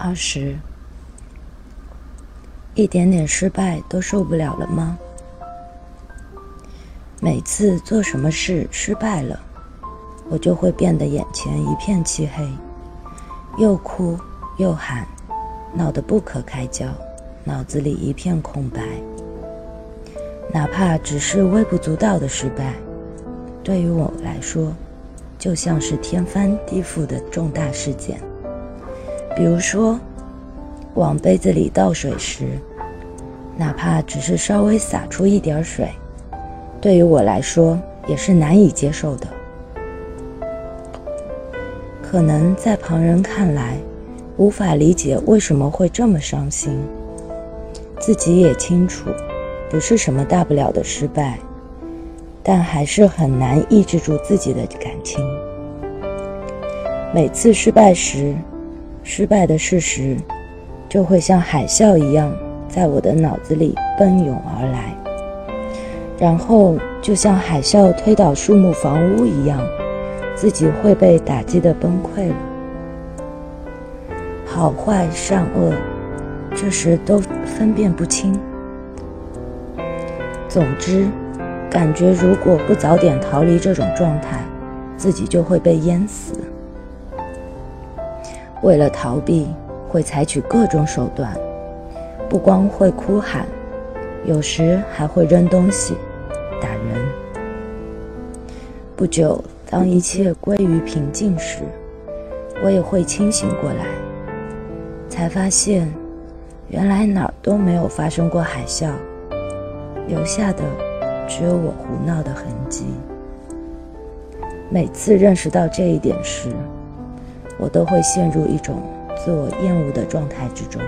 二十，一点点失败都受不了了吗？每次做什么事失败了，我就会变得眼前一片漆黑，又哭又喊，闹得不可开交，脑子里一片空白。哪怕只是微不足道的失败，对于我来说，就像是天翻地覆的重大事件。比如说，往杯子里倒水时，哪怕只是稍微洒出一点水，对于我来说也是难以接受的。可能在旁人看来，无法理解为什么会这么伤心。自己也清楚，不是什么大不了的失败，但还是很难抑制住自己的感情。每次失败时，失败的事实就会像海啸一样在我的脑子里奔涌而来，然后就像海啸推倒树木房屋一样，自己会被打击的崩溃了。好坏善恶，这时都分辨不清。总之，感觉如果不早点逃离这种状态，自己就会被淹死。为了逃避，会采取各种手段，不光会哭喊，有时还会扔东西、打人。不久，当一切归于平静时，我也会清醒过来，才发现，原来哪儿都没有发生过海啸，留下的只有我胡闹的痕迹。每次认识到这一点时，我都会陷入一种自我厌恶的状态之中。